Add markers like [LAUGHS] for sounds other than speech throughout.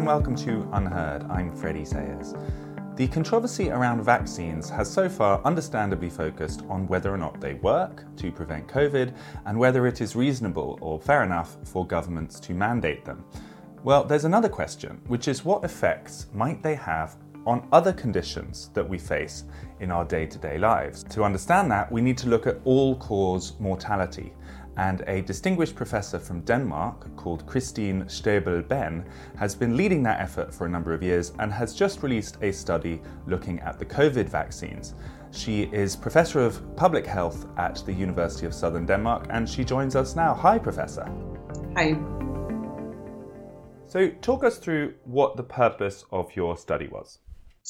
and welcome to Unheard. I'm Freddie Sayers. The controversy around vaccines has so far understandably focused on whether or not they work to prevent COVID and whether it is reasonable or fair enough for governments to mandate them. Well, there's another question, which is what effects might they have on other conditions that we face in our day to day lives? To understand that, we need to look at all cause mortality and a distinguished professor from Denmark called Christine Stabell Benn has been leading that effort for a number of years and has just released a study looking at the COVID vaccines. She is Professor of Public Health at the University of Southern Denmark and she joins us now. Hi, Professor. Hi. So, talk us through what the purpose of your study was.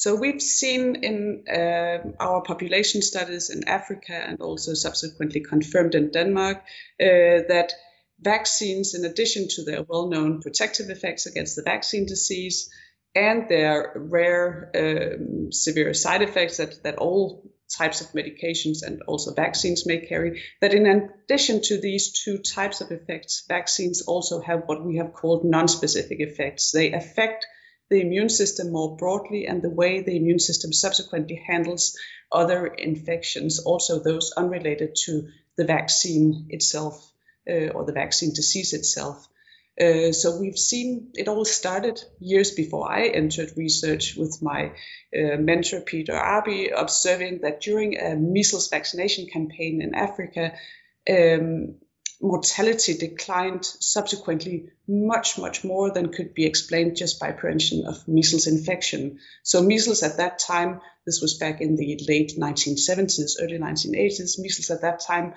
So we've seen in uh, our population studies in Africa and also subsequently confirmed in Denmark uh, that vaccines, in addition to their well-known protective effects against the vaccine disease and their rare um, severe side effects that, that all types of medications and also vaccines may carry, that in addition to these two types of effects, vaccines also have what we have called non-specific effects. They affect the immune system more broadly and the way the immune system subsequently handles other infections, also those unrelated to the vaccine itself uh, or the vaccine disease itself. Uh, so we've seen it all started years before I entered research with my uh, mentor Peter Aaby, observing that during a measles vaccination campaign in Africa, um, mortality declined subsequently much, much more than could be explained just by prevention of measles infection. So, measles at that time, this was back in the late 1970s, early 1980s, measles at that time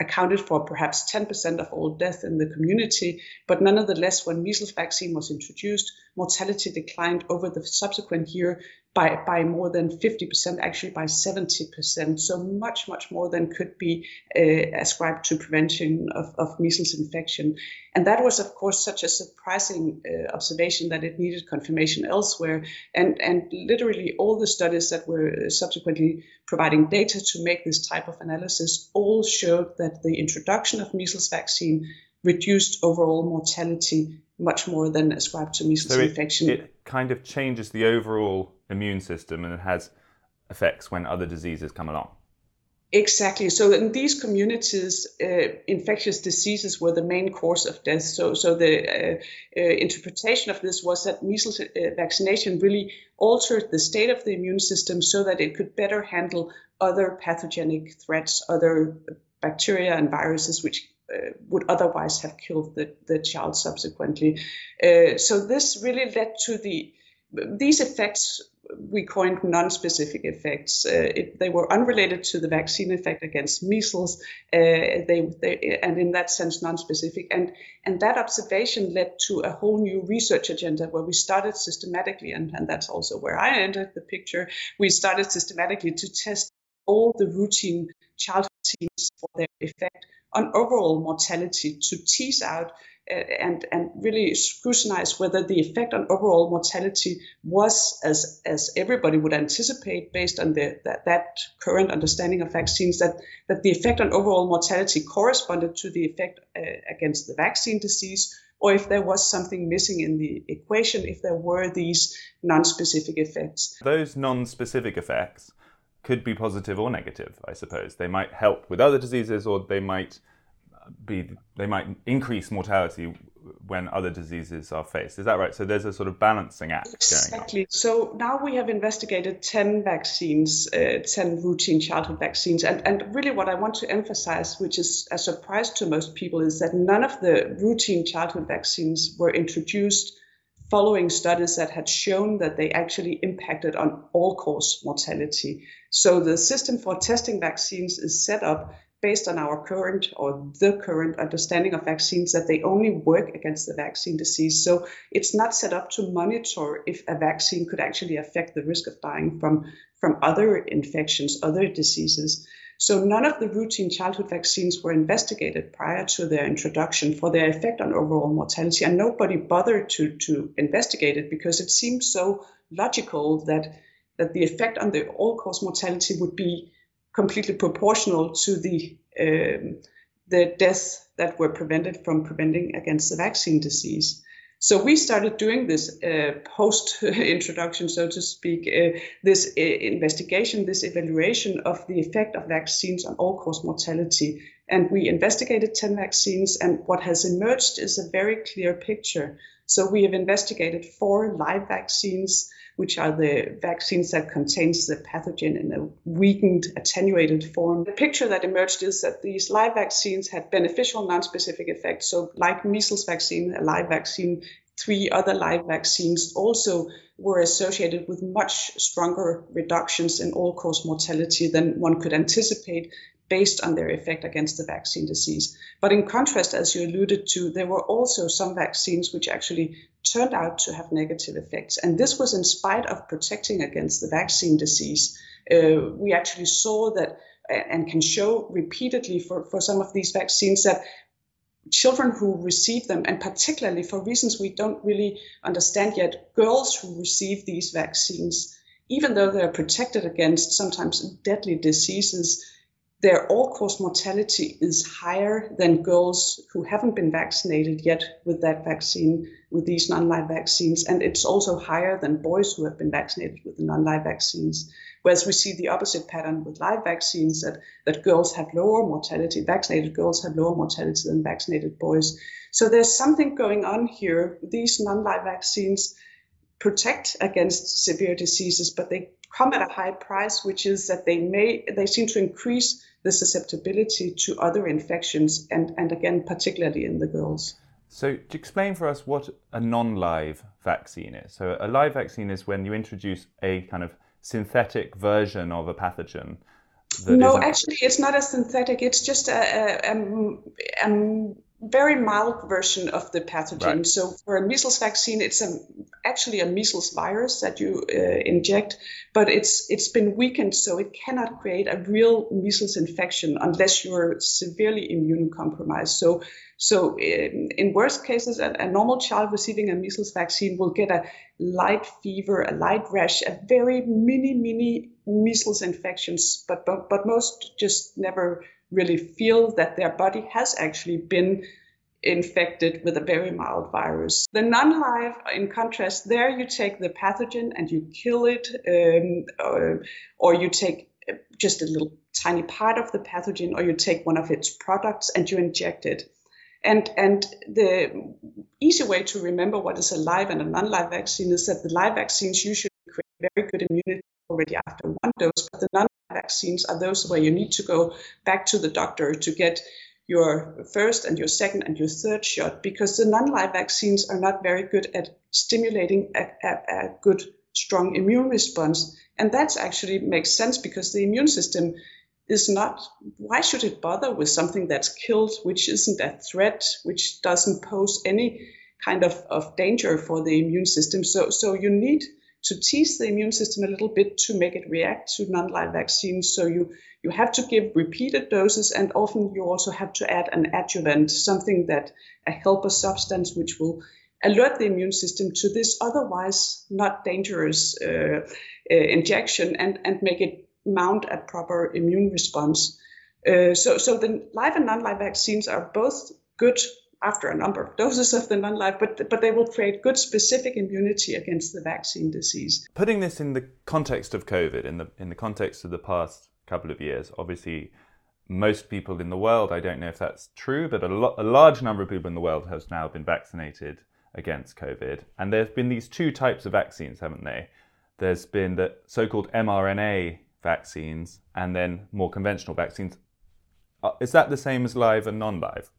accounted for perhaps 10% of all death in the community. But nonetheless, when measles vaccine was introduced, mortality declined over the subsequent year by, by more than 50%, actually by 70%. So much, much more than could be uh, ascribed to prevention of, of measles infection. And that was, of course, such a surprising uh, observation that it needed confirmation elsewhere. And, and literally all the studies that were subsequently providing data to make this type of analysis all showed that the introduction of measles vaccine reduced overall mortality much more than ascribed to measles so it, infection. It kind of changes the overall immune system and it has effects when other diseases come along. Exactly. So in these communities, uh, infectious diseases were the main cause of death. So, so the uh, uh, interpretation of this was that measles uh, vaccination really altered the state of the immune system so that it could better handle other pathogenic threats, other bacteria and viruses which uh, would otherwise have killed the, the child subsequently. Uh, so this really led to the these effects we coined non-specific effects. Uh, it, they were unrelated to the vaccine effect against measles, uh, they, they, and in that sense non-specific. And and that observation led to a whole new research agenda where we started systematically, and, and that's also where I entered the picture. We started systematically to test all the routine child vaccines for their effect on overall mortality to tease out uh, and and really scrutinize whether the effect on overall mortality was as as everybody would anticipate based on the that, that current understanding of vaccines that that the effect on overall mortality corresponded to the effect uh, against the vaccine disease or if there was something missing in the equation if there were these non-specific effects. Those non-specific effects could be positive or negative, I suppose. They might help with other diseases, or they might be they might increase mortality when other diseases are faced. Is that right? So there's a sort of balancing act exactly. going on. Exactly. So now we have investigated 10 vaccines, uh, 10 routine childhood vaccines. And, and really, what I want to emphasize, which is a surprise to most people, is that none of the routine childhood vaccines were introduced following studies that had shown that they actually impacted on all cause mortality. So the system for testing vaccines is set up based on our current or the current understanding of vaccines that they only work against the vaccine disease. So it's not set up to monitor if a vaccine could actually affect the risk of dying from, from other infections, other diseases. So none of the routine childhood vaccines were investigated prior to their introduction for their effect on overall mortality, and nobody bothered to, to investigate it because it seemed so logical that, that the effect on the all-cause mortality would be completely proportional to the um, the deaths that were prevented from preventing against the vaccine disease. So we started doing this uh, post [LAUGHS] introduction, so to speak, uh, this uh, investigation, this evaluation of the effect of vaccines on all cause mortality. And we investigated 10 vaccines, and what has emerged is a very clear picture. So we have investigated four live vaccines, which are the vaccines that contains the pathogen in a weakened, attenuated form. The picture that emerged is that these live vaccines had beneficial non-specific effects. So like measles vaccine, a live vaccine, three other live vaccines also were associated with much stronger reductions in all-cause mortality than one could anticipate based on their effect against the vaccine disease. But in contrast, as you alluded to, there were also some vaccines which actually turned out to have negative effects. And this was in spite of protecting against the vaccine disease. Uh, we actually saw that and can show repeatedly for, for some of these vaccines that children who receive them, and particularly for reasons we don't really understand yet, girls who receive these vaccines, even though they're protected against sometimes deadly diseases, their all-cause mortality is higher than girls who haven't been vaccinated yet with that vaccine, with these non-live vaccines, and it's also higher than boys who have been vaccinated with the non-live vaccines. Whereas we see the opposite pattern with live vaccines that, that girls have lower mortality, vaccinated girls have lower mortality than vaccinated boys. So there's something going on here. These non-live vaccines protect against severe diseases, but they come at a high price, which is that they may they seem to increase the susceptibility to other infections, and, and again, particularly in the girls. So, to explain for us what a non live vaccine is. So, a live vaccine is when you introduce a kind of synthetic version of a pathogen. no, isn't... actually, it's not a synthetic, it's just a, a, a, a very mild version of the pathogen. Right. So for a measles vaccine, it's a, actually a measles virus that you uh, inject, but it's it's been weakened, so it cannot create a real measles infection unless you're severely immunocompromised. So so in, in worst cases, a, a, normal child receiving a measles vaccine will get a light fever, a light rash, a very mini mini measles infections, but but, but most just never really feel that their body has actually been infected with a very mild virus. The non live, in contrast, there you take the pathogen and you kill it, um, or, or you take just a little tiny part of the pathogen, or you take one of its products and you inject it. And, and the easy way to remember what is a live and a non live vaccine is that the live vaccines usually create very good immunity already after one dose, but the non vaccines are those where you need to go back to the doctor to get your first and your second and your third shot because the non-live vaccines are not very good at stimulating a, a, a good strong immune response. And that actually makes sense because the immune system is not why should it bother with something that's killed which isn't a threat which doesn't pose any kind of, of danger for the immune system? So so you need to tease the immune system a little bit to make it react to non-live vaccines. So you you have to give repeated doses, and often you also have to add an adjuvant, something that a helper substance which will alert the immune system to this otherwise not dangerous uh, uh, injection and and make it mount a proper immune response. Uh, so so the live and non-live vaccines are both good after a number of doses of the non-live, but but they will create good specific immunity against the vaccine disease. Putting this in the context of COVID, in the in the context of the past couple of years, obviously most people in the world, I don't know if that's true, but a, lo- a large number of people in the world has now been vaccinated against COVID. And there's been these two types of vaccines, haven't they? There's been the so called mRNA vaccines and then more conventional vaccines. Uh, is that the same as live and non live?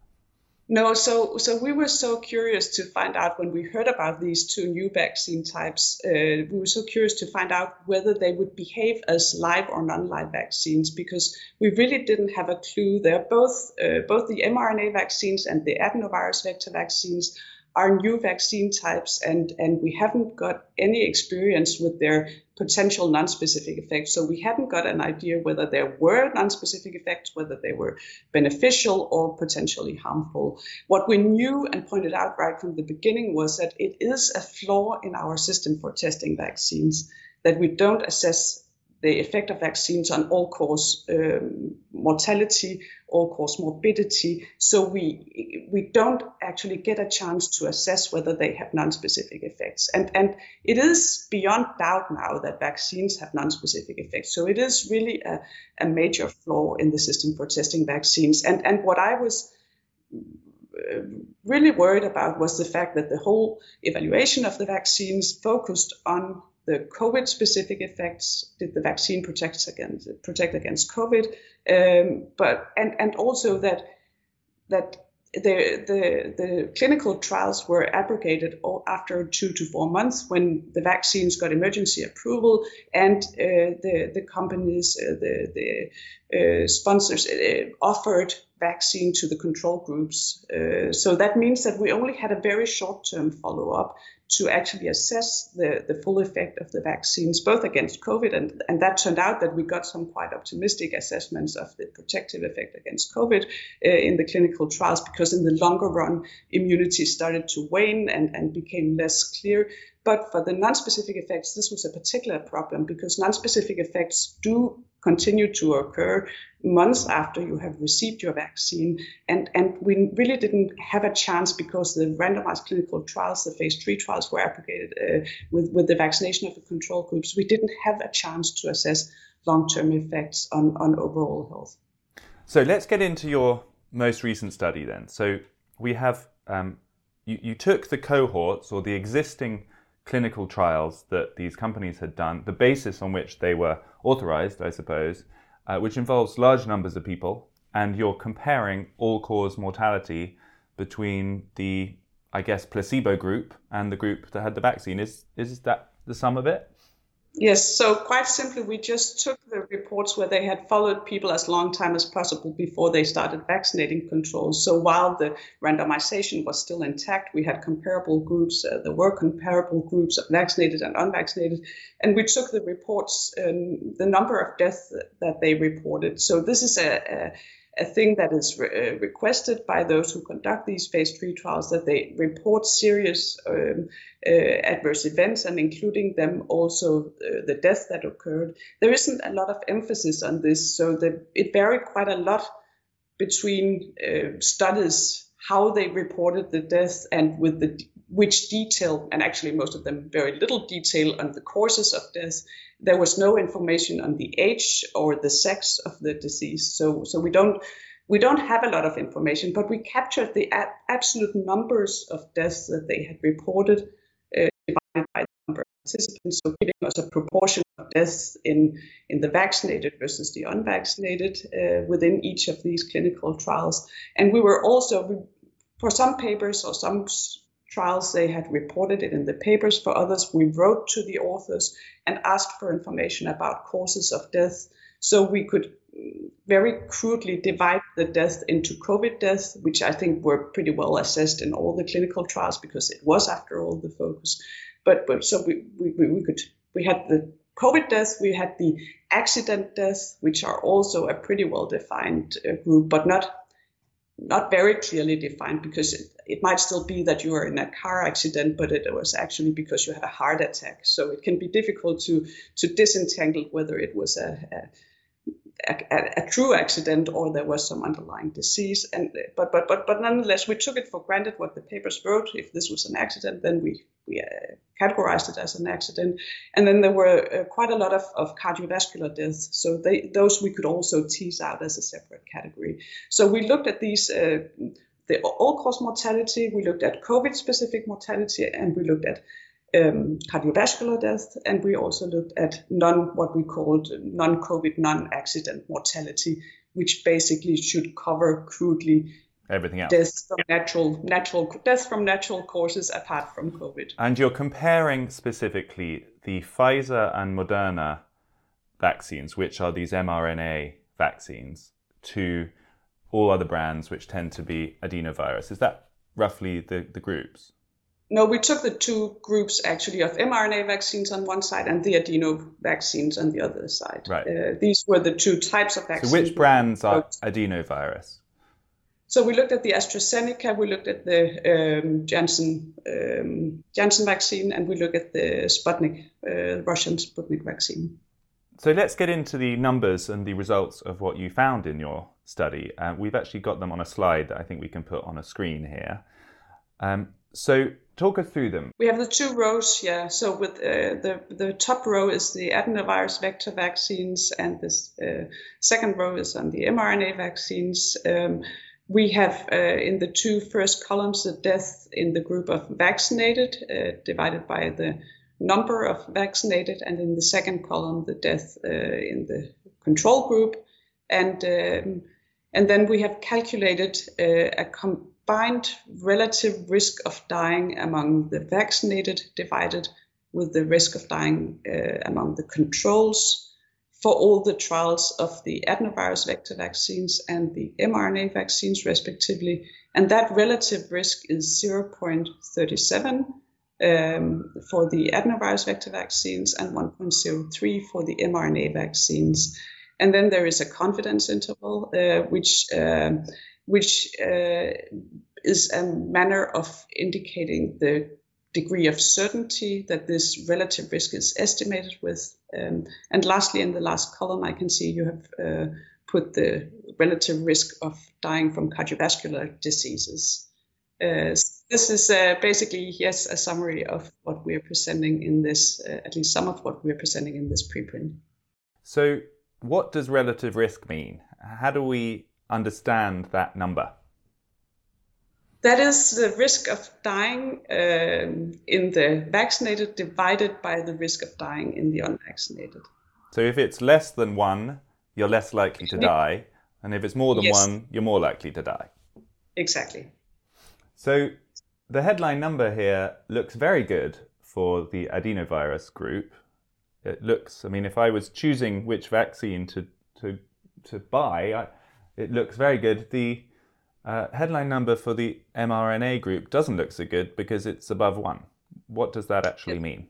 No, so so we were so curious to find out when we heard about these two new vaccine types. Uh, we were so curious to find out whether they would behave as live or non-live vaccines because we really didn't have a clue. They're both uh, both the mRNA vaccines and the adenovirus vector vaccines are new vaccine types, and, and we haven't got any experience with their potential non-specific effects. So we hadn't got an idea whether there were non-specific effects, whether they were beneficial or potentially harmful. What we knew and pointed out right from the beginning was that it is a flaw in our system for testing vaccines that we don't assess the effect of vaccines on all cause um, mortality, all cause morbidity. So we we don't actually get a chance to assess whether they have non-specific effects. And and it is beyond doubt now that vaccines have non-specific effects. So it is really a, a major flaw in the system for testing vaccines. And and what I was uh, really worried about was the fact that the whole evaluation of the vaccines focused on the COVID specific effects. Did the vaccine protect against protect against COVID? Um, but and and also that that the, the, the clinical trials were abrogated after two to four months when the vaccines got emergency approval and uh, the, the companies, uh, the, the uh, sponsors uh, offered vaccine to the control groups. Uh, so that means that we only had a very short term follow up to actually assess the, the full effect of the vaccines, both against COVID, and, and that turned out that we got some quite optimistic assessments of the protective effect against COVID uh, in the clinical trials, because in the longer run, immunity started to wane and, and became less clear. But for the non-specific effects, this was a particular problem because non-specific effects do continue to occur months after you have received your vaccine. And, and we really didn't have a chance because the randomized clinical trials, the phase three trials, were abrogated uh, with, with the vaccination of the control groups. We didn't have a chance to assess long term effects on, on overall health. So let's get into your most recent study then. So we have, um, you, you took the cohorts or the existing clinical trials that these companies had done, the basis on which they were authorized, I suppose, uh, which involves large numbers of people, and you're comparing all cause mortality between the, I guess, placebo group and the group that had the vaccine. Is, is that the sum of it? Yes, so quite simply, we just took the reports where they had followed people as long time as possible before they started vaccinating controls. So while the randomization was still intact, we had comparable groups. Uh, there were comparable groups of vaccinated and unvaccinated, and we took the reports, um, the number of deaths that they reported. So this is a, a a thing that is re- uh, requested by those who conduct these phase three trials that they report serious um, uh, adverse events and including them also uh, the death that occurred. There isn't a lot of emphasis on this, so the, it varied quite a lot between uh, studies how they reported the death and with the which detail, and actually most of them very little detail on the causes of death. There was no information on the age or the sex of the disease. So, so we don't we don't have a lot of information, but we captured the a- absolute numbers of deaths that they had reported uh, divided by the number of participants, so giving us a proportion of deaths in, in the vaccinated versus the unvaccinated uh, within each of these clinical trials. And we were also, for some papers or some trials, they had reported it in the papers. For others, we wrote to the authors and asked for information about causes of death so we could very crudely divide the death into COVID deaths, which I think were pretty well assessed in all the clinical trials because it was, after all, the focus. But, but so we, we, we could we had the COVID deaths, we had the accident deaths, which are also a pretty well defined uh, group, but not not very clearly defined because it, it, might still be that you were in a car accident, but it was actually because you had a heart attack. So it can be difficult to to disentangle whether it was a, a a, true accident or there was some underlying disease. And but but but but nonetheless, we took it for granted what the papers wrote. If this was an accident, then we we uh, categorized it as an accident. And then there were uh, quite a lot of, of cardiovascular deaths. So they, those we could also tease out as a separate category. So we looked at these. Uh, the all-cause mortality, we looked at COVID-specific mortality, and we looked at um, cardiovascular death, and we also looked at non what we called non-COVID, non-accident mortality, which basically should cover crudely everything else. Death from natural natural death from natural causes apart from COVID. And you're comparing specifically the Pfizer and Moderna vaccines, which are these mRNA vaccines, to all other brands which tend to be adenovirus. Is that roughly the, the groups? No, we took the two groups actually of mRNA vaccines on one side and the adeno vaccines on the other side. Right. Uh, these were the two types of vaccines. So which brands are adenovirus? So we looked at the AstraZeneca, we looked at the um, Janssen um, Janssen vaccine, and we looked at the Sputnik, uh, Russian Sputnik vaccine. So let's get into the numbers and the results of what you found in your study. Uh, we've actually got them on a slide that I think we can put on a screen here. Um, so talk us through them. We have the two rows, yeah. So with uh, the the top row is the adenovirus vector vaccines, and this uh, second row is on the mRNA vaccines. Um, we have uh, in the two first columns the death in the group of vaccinated uh, divided by the number of vaccinated, and in the second column the death uh, in the control group, and um, and then we have calculated uh, a com- combined relative risk of dying among the vaccinated divided with the risk of dying uh, among the controls for all the trials of the adenovirus vector vaccines and the mRNA vaccines, respectively. And that relative risk is 0.37 um, for the adenovirus vector vaccines and 1.03 for the mRNA vaccines. And then there is a confidence interval, uh, which uh, which uh, is a manner of indicating the degree of certainty that this relative risk is estimated with. Um, and lastly, in the last column, I can see you have uh, put the relative risk of dying from cardiovascular diseases. Uh, this is uh, basically, yes, a summary of what we're presenting in this, uh, at least some of what we're presenting in this preprint. So, what does relative risk mean? How do we understand that number? That is the risk of dying um, in the vaccinated divided by the risk of dying in the unvaccinated. So if it's less than one, you're less likely to die. And if it's more than yes. one, you're more likely to die. Exactly. So the headline number here looks very good for the adenovirus group. It looks, I mean, if I was choosing which vaccine to, to, to buy, I, it looks very good. The uh, headline number for the mRNA group doesn't look so good because it's above one. What does that actually mean?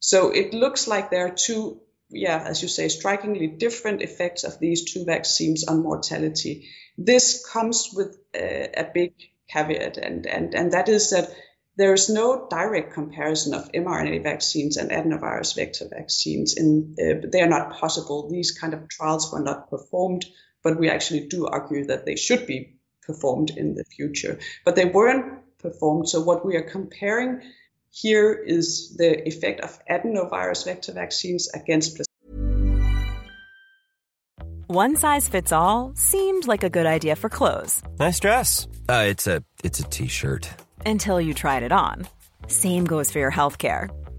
So it looks like there are two, yeah, as you say, strikingly different effects of these two vaccines on mortality. This comes with a, a big caveat, and, and, and that is that there is no direct comparison of mRNA vaccines and adenovirus vector vaccines. In, uh, they are not possible. These kind of trials were not performed but we actually do argue that they should be performed in the future. But they weren't performed. So what we are comparing here is the effect of adenovirus vector vaccines against placebo. One size fits all seemed like a good idea for clothes. Nice dress. Uh, it's a it's a t-shirt. Until you tried it on. Same goes for your health care.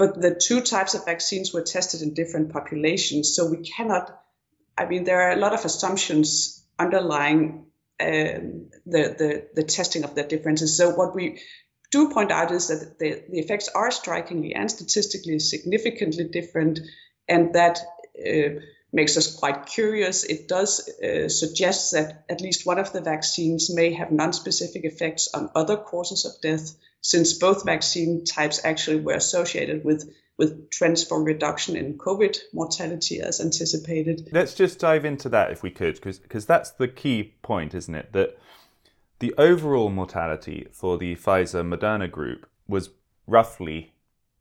But the two types of vaccines were tested in different populations. So we cannot, I mean, there are a lot of assumptions underlying um, the, the, the testing of the differences. So what we do point out is that the, the effects are strikingly and statistically significantly different, and that uh, makes us quite curious. It does uh, suggest that at least one of the vaccines may have non-specific effects on other causes of death, since both vaccine types actually were associated with with trends for reduction in COVID mortality as anticipated. Let's just dive into that if we could, because that's the key point, isn't it? That the overall mortality for the Pfizer Moderna group was roughly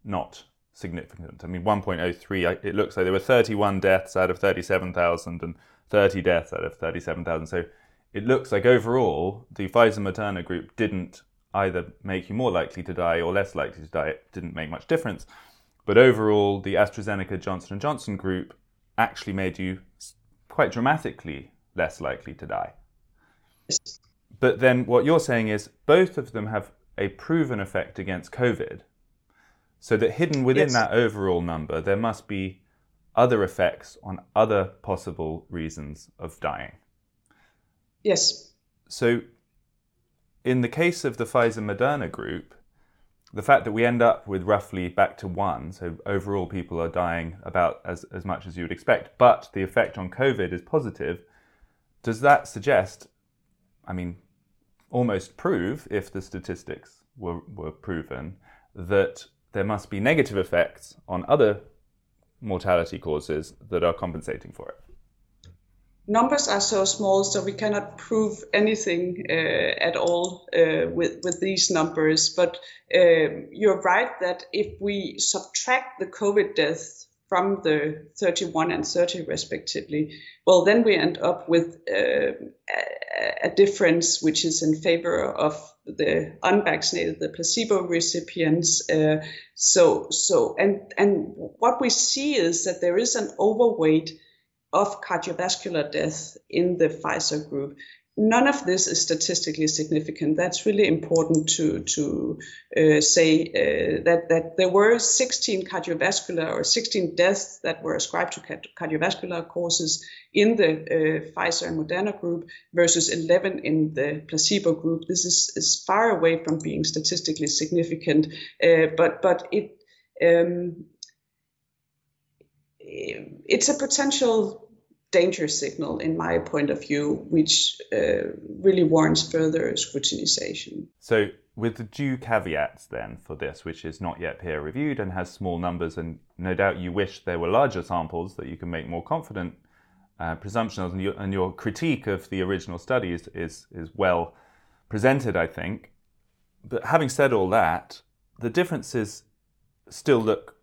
not significant. I mean, 1.03, it looks like there were 31 deaths out of 37,000 and 30 deaths out of 37,000. So it looks like overall, the Pfizer Moderna group didn't either make you more likely to die or less likely to die. It didn't make much difference. But overall, the AstraZeneca Johnson & Johnson group actually made you quite dramatically less likely to die. But then what you're saying is both of them have a proven effect against COVID. So that hidden within yes. that overall number, there must be other effects on other possible reasons of dying. Yes. So in the case of the Pfizer Moderna group, the fact that we end up with roughly back to one, so overall people are dying about as, as much as you would expect, but the effect on COVID is positive, does that suggest, I mean, almost prove, if the statistics were, were proven, that there must be negative effects on other mortality causes that are compensating for it? numbers are so small, so we cannot prove anything uh, at all uh, with with these numbers. But um, you're right that if we subtract the COVID deaths from the 31 and 30 respectively, well, then we end up with uh, a difference which is in favor of the unvaccinated, the placebo recipients. Uh, so, so, and and what we see is that there is an overweight of cardiovascular death in the Pfizer group. None of this is statistically significant. That's really important to to uh, say uh, that that there were 16 cardiovascular or 16 deaths that were ascribed to cardiovascular causes in the uh, Pfizer and Moderna group versus 11 in the placebo group. This is, is far away from being statistically significant, uh, but but it um, it's a potential danger signal, in my point of view, which uh, really warrants further scrutinization. So, with the due caveats then for this, which is not yet peer reviewed and has small numbers, and no doubt you wish there were larger samples that you can make more confident uh, presumptions, and your, and your critique of the original studies is, is well presented, I think. But having said all that, the differences still look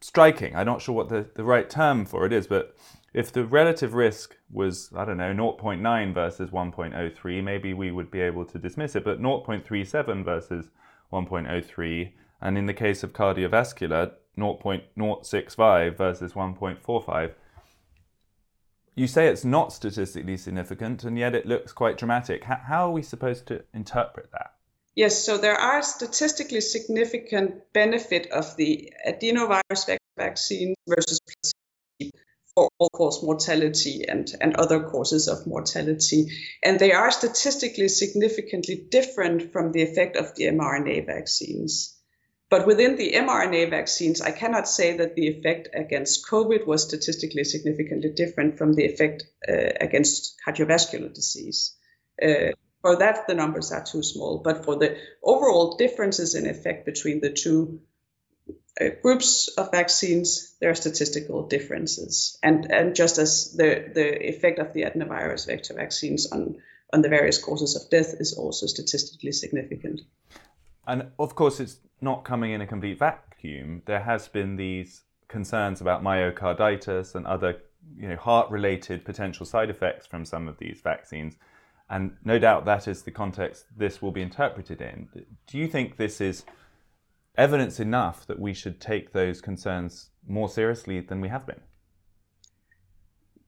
striking. I'm not sure what the, the right term for it is, but if the relative risk was, I don't know, 0.9 versus 1.03, maybe we would be able to dismiss it, but 0.37 versus 1.03, and in the case of cardiovascular, 0.065 versus 1.45. You say it's not statistically significant, and yet it looks quite dramatic. How are we supposed to interpret that? Yes, so there are statistically significant benefit of the adenovirus vaccine versus for all-cause mortality and, and other causes of mortality. And they are statistically significantly different from the effect of the mRNA vaccines. But within the mRNA vaccines, I cannot say that the effect against COVID was statistically significantly different from the effect uh, against cardiovascular disease. Uh, for that, the numbers are too small. But for the overall differences in effect between the two Uh, groups of vaccines, there are statistical differences. And, and just as the, the effect of the adenovirus vector vaccines on, on the various causes of death is also statistically significant. And of course, it's not coming in a complete vacuum. There has been these concerns about myocarditis and other you know, heart-related potential side effects from some of these vaccines. And no doubt that is the context this will be interpreted in. Do you think this is evidence enough that we should take those concerns more seriously than we have been?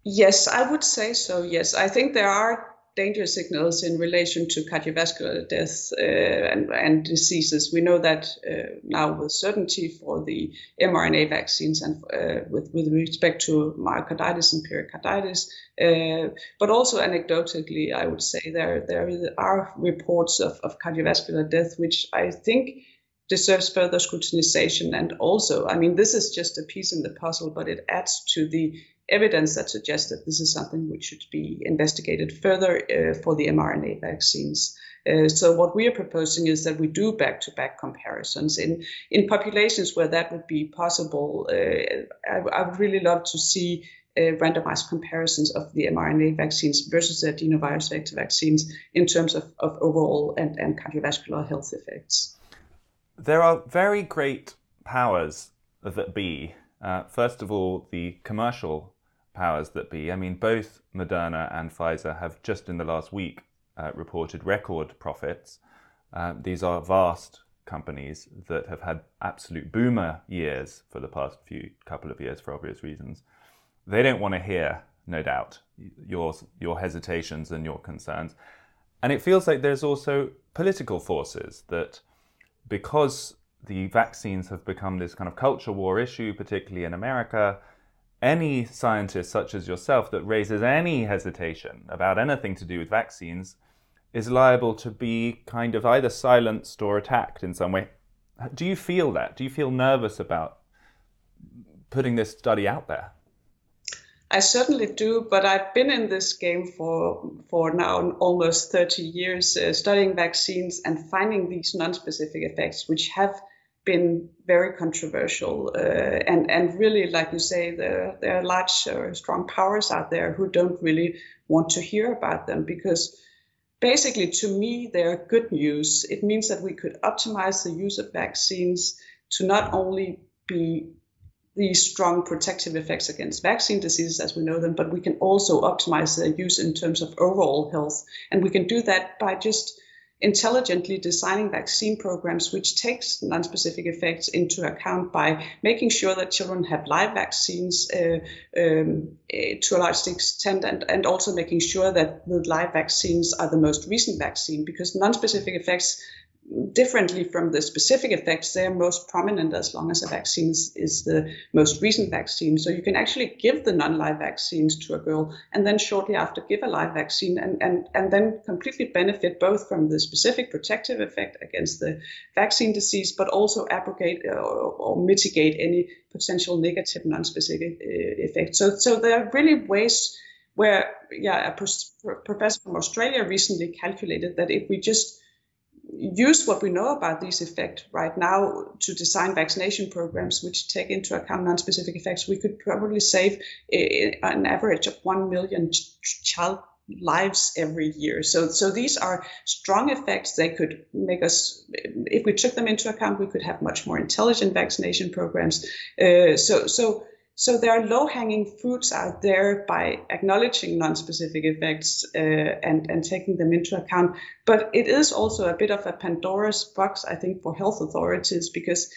Yes, I would say so. Yes, I think there are danger signals in relation to cardiovascular death uh, and, and, diseases. We know that uh, now with certainty for the mRNA vaccines and uh, with, with respect to myocarditis and pericarditis, uh, but also anecdotally, I would say there there are reports of, of cardiovascular death, which I think deserves further scrutinization. And also, I mean, this is just a piece in the puzzle, but it adds to the evidence that suggests that this is something which should be investigated further uh, for the mRNA vaccines. Uh, so what we are proposing is that we do back-to-back comparisons in in populations where that would be possible. Uh, I, I, would really love to see uh, randomized comparisons of the mRNA vaccines versus the adenovirus vector vaccines in terms of, of overall and, and cardiovascular health effects. There are very great powers that be. Uh, first of all, the commercial powers that be. I mean, both Moderna and Pfizer have just in the last week uh, reported record profits. Uh, these are vast companies that have had absolute boomer years for the past few couple of years for obvious reasons. They don't want to hear, no doubt, your your hesitations and your concerns. And it feels like there's also political forces that because the vaccines have become this kind of culture war issue, particularly in America, any scientist such as yourself that raises any hesitation about anything to do with vaccines is liable to be kind of either silenced or attacked in some way. Do you feel that? Do you feel nervous about putting this study out there? I certainly do, but I've been in this game for for now almost 30 years, uh, studying vaccines and finding these non-specific effects, which have been very controversial uh, and and really like you say there there are large uh, strong powers out there who don't really want to hear about them because basically to me they're good news. It means that we could optimize the use of vaccines to not only be these strong protective effects against vaccine diseases as we know them but we can also optimize their use in terms of overall health. And we can do that by just intelligently designing vaccine programs which takes non-specific effects into account by making sure that children have live vaccines uh, um, uh, to a large extent and, and also making sure that the live vaccines are the most recent vaccine because non-specific effects differently from the specific effects, they're most prominent as long as a vaccine is, the most recent vaccine. So you can actually give the non-live vaccines to a girl and then shortly after give a live vaccine and, and, and then completely benefit both from the specific protective effect against the vaccine disease, but also abrogate or, or mitigate any potential negative non-specific uh, effect. So, so there are really ways where, yeah, a professor from Australia recently calculated that if we just use what we know about these effects right now to design vaccination programs which take into account non-specific effects, we could probably save an average of 1 million ch- child lives every year. So, so these are strong effects. They could make us, if we took them into account, we could have much more intelligent vaccination programs. Uh, so, so so there are low-hanging fruits out there by acknowledging non-specific effects uh, and, and taking them into account. But it is also a bit of a Pandora's box, I think, for health authorities because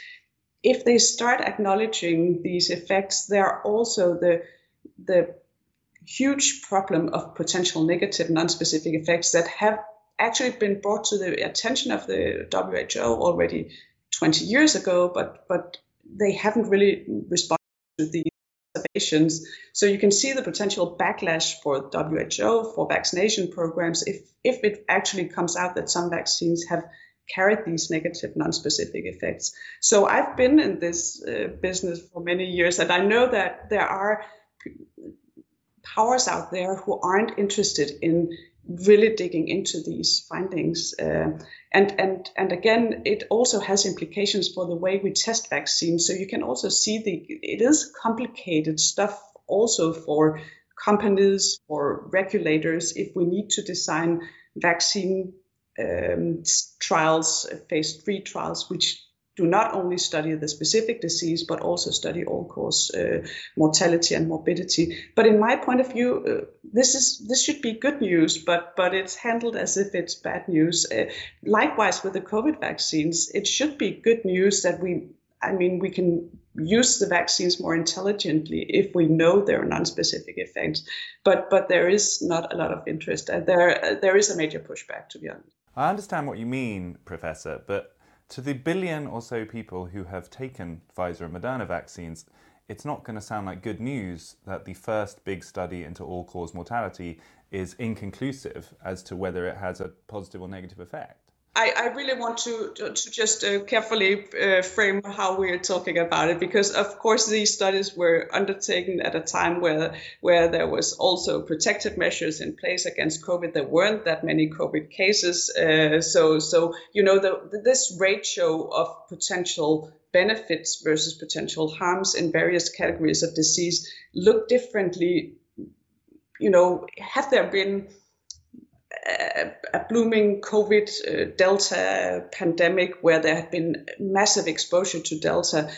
if they start acknowledging these effects, there are also the the huge problem of potential negative non-specific effects that have actually been brought to the attention of the WHO already 20 years ago, but but they haven't really responded to the observations. So you can see the potential backlash for WHO for vaccination programs if if it actually comes out that some vaccines have carried these negative non-specific effects. So I've been in this uh, business for many years, and I know that there are powers out there who aren't interested in really digging into these findings. Uh, and, and, and again, it also has implications for the way we test vaccines. So you can also see the it is complicated stuff also for companies or regulators if we need to design vaccine um, trials, phase three trials, which do not only study the specific disease but also study all cause uh, mortality and morbidity. But in my point of view, uh, this is this should be good news, but but it's handled as if it's bad news. Uh, likewise with the COVID vaccines, it should be good news that we. I mean, we can use the vaccines more intelligently if we know there are non-specific effects. But but there is not a lot of interest. Uh, there there is a major pushback, to be honest. I understand what you mean, Professor, but to the billion or so people who have taken Pfizer and Moderna vaccines, it's not going to sound like good news that the first big study into all cause mortality is inconclusive as to whether it has a positive or negative effect. I, I really want to, to, just uh, carefully uh, frame how we're talking about it because, of course, these studies were undertaken at a time where where there was also protective measures in place against COVID. There weren't that many COVID cases, uh, so so you know the, this ratio of potential benefits versus potential harms in various categories of disease look differently. You know, had there been a, blooming COVID uh, Delta pandemic where there had been massive exposure to Delta,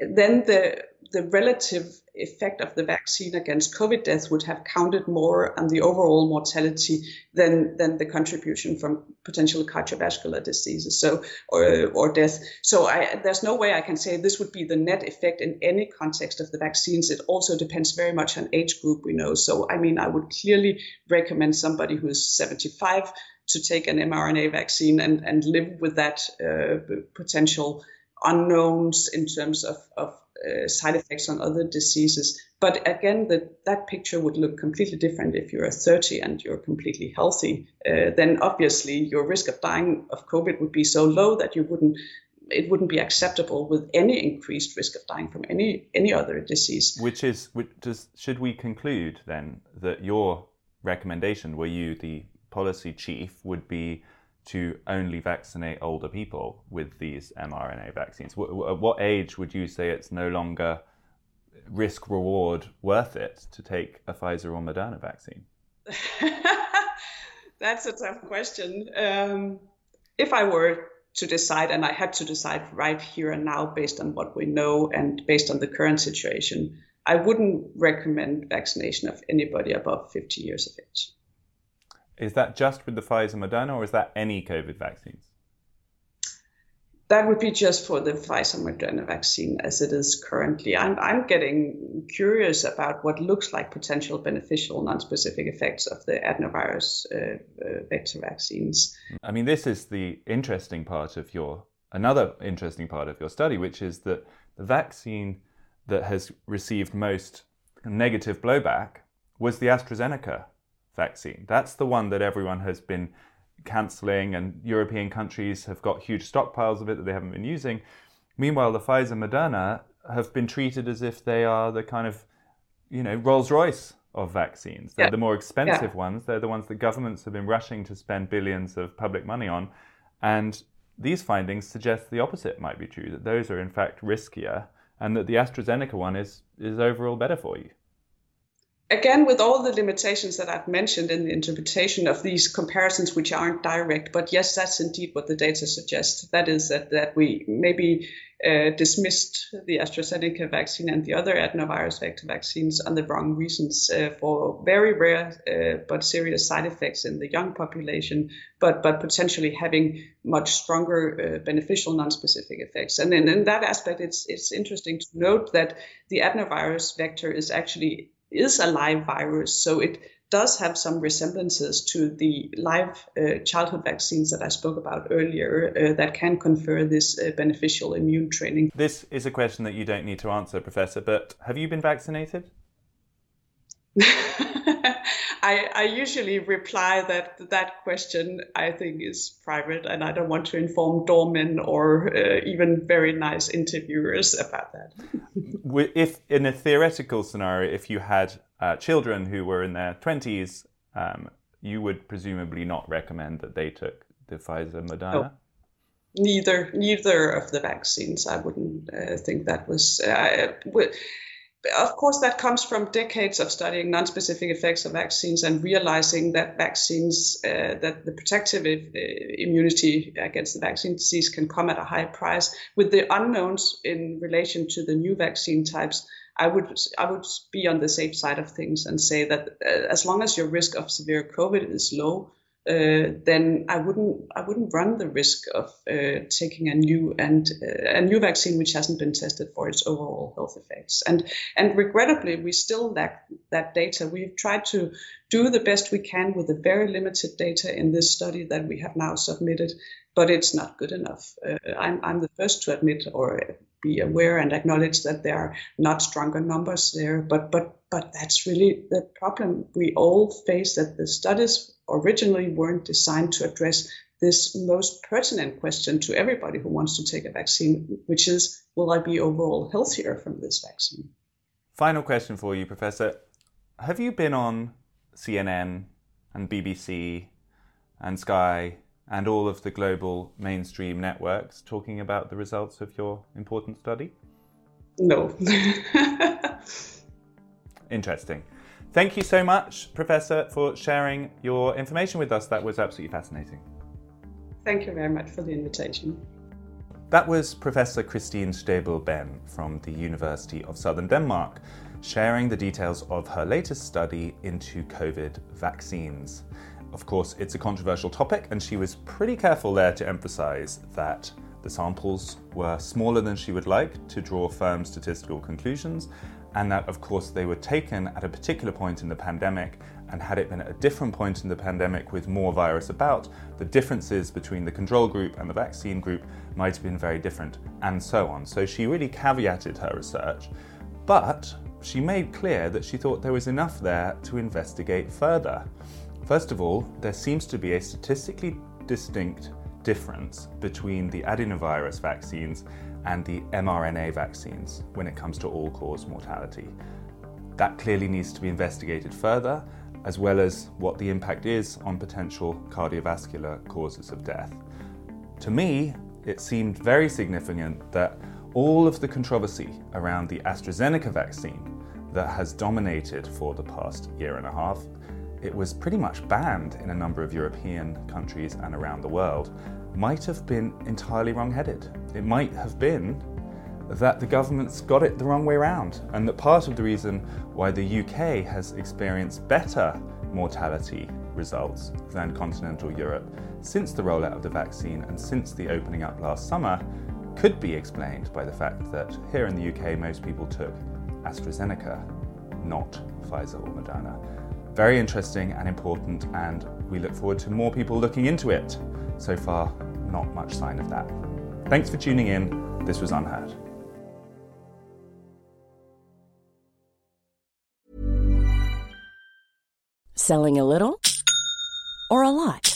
then the the relative effect of the vaccine against COVID death would have counted more on the overall mortality than than the contribution from potential cardiovascular diseases so or, or death. So I, there's no way I can say this would be the net effect in any context of the vaccines. It also depends very much on age group we know. So I mean I would clearly recommend somebody who's 75 to take an mRNA vaccine and, and live with that uh, potential unknowns in terms of, of uh, side effects on other diseases. But again, the, that picture would look completely different if you're 30 and you're completely healthy. Uh, then obviously your risk of dying of COVID would be so low that you wouldn't it wouldn't be acceptable with any increased risk of dying from any any other disease. Which is, which does, should we conclude then that your recommendation, were you the policy chief, would be to only vaccinate older people with these mRNA vaccines? At what age would you say it's no longer risk reward worth it to take a Pfizer or Moderna vaccine? [LAUGHS] That's a tough question. Um, if I were to decide, and I had to decide right here and now based on what we know and based on the current situation, I wouldn't recommend vaccination of anybody above 50 years of age. Is that just with the Pfizer Moderna or is that any COVID vaccines? That would be just for the Pfizer Moderna vaccine as it is currently. I'm, I'm getting curious about what looks like potential beneficial non-specific effects of the adenovirus uh, uh, vector vaccines. I mean, this is the interesting part of your, another interesting part of your study, which is that the vaccine that has received most negative blowback was the AstraZeneca vaccine. That's the one that everyone has been cancelling, and European countries have got huge stockpiles of it that they haven't been using. Meanwhile, the Pfizer Moderna have been treated as if they are the kind of, you know, Rolls Royce of vaccines. They're yeah. the more expensive yeah. ones. They're the ones that governments have been rushing to spend billions of public money on. And these findings suggest the opposite might be true, that those are in fact riskier and that the AstraZeneca one is, is overall better for you again, with all the limitations that I've mentioned in the interpretation of these comparisons, which aren't direct, but yes, that's indeed what the data suggests. That is that, that we maybe uh, dismissed the AstraZeneca vaccine and the other adenovirus vector vaccines on the wrong reasons uh, for very rare uh, but serious side effects in the young population, but but potentially having much stronger uh, beneficial non-specific effects. And in, in that aspect, it's it's interesting to note that the adenovirus vector is actually is a live virus, so it does have some resemblances to the live uh, childhood vaccines that I spoke about earlier uh, that can confer this uh, beneficial immune training. This is a question that you don't need to answer, Professor, but have you been vaccinated? [LAUGHS] I, I usually reply that that question I think is private, and I don't want to inform doormen or uh, even very nice interviewers about that. if in a theoretical scenario, if you had uh, children who were in their twenties, um, you would presumably not recommend that they took the Pfizer Moderna. Neither, neither of the vaccines. I wouldn't uh, think that was. Uh, of course, that comes from decades of studying non-specific effects of vaccines and realizing that vaccines, uh, that the protective uh, immunity against the vaccine disease can come at a high price. With the unknowns in relation to the new vaccine types, I would I would be on the safe side of things and say that uh, as long as your risk of severe COVID is low, uh, then I wouldn't I wouldn't run the risk of uh, taking a new and uh, a new vaccine which hasn't been tested for its overall health effects. And and regrettably, we still lack that data. We've tried to do the best we can with the very limited data in this study that we have now submitted, but it's not good enough. Uh, I'm I'm the first to admit or be aware and acknowledge that there are not stronger numbers there, but but but that's really the problem we all face that the studies originally weren't designed to address this most pertinent question to everybody who wants to take a vaccine, which is Will I be overall healthier from this vaccine? Final question for you, Professor. Have you been on CNN and BBC and Sky and all of the global mainstream networks talking about the results of your important study? No. [LAUGHS] Interesting. Thank you so much, Professor, for sharing your information with us. That was absolutely fascinating. Thank you very much for the invitation. That was Professor Christine Stabell Benn from the University of Southern Denmark, sharing the details of her latest study into COVID vaccines. Of course, it's a controversial topic, and she was pretty careful there to emphasize that the samples were smaller than she would like to draw firm statistical conclusions, and that, of course, they were taken at a particular point in the pandemic. And had it been at a different point in the pandemic with more virus about, the differences between the control group and the vaccine group might have been very different, and so on. So she really caveated her research, but she made clear that she thought there was enough there to investigate further. First of all, there seems to be a statistically distinct difference between the adenovirus vaccines and the mRNA vaccines when it comes to all cause mortality. That clearly needs to be investigated further, as well as what the impact is on potential cardiovascular causes of death. To me, it seemed very significant that all of the controversy around the AstraZeneca vaccine that has dominated for the past year and a half, it was pretty much banned in a number of European countries and around the world might have been entirely wrong headed. It might have been that the government's got it the wrong way around, and that part of the reason why the UK has experienced better mortality results than continental Europe since the rollout of the vaccine and since the opening up last summer could be explained by the fact that here in the UK most people took AstraZeneca, not Pfizer or Moderna. Very interesting and important, and we look forward to more people looking into it. So far, not much sign of that. Thanks for tuning in. This was Unheard. Selling a little or a lot?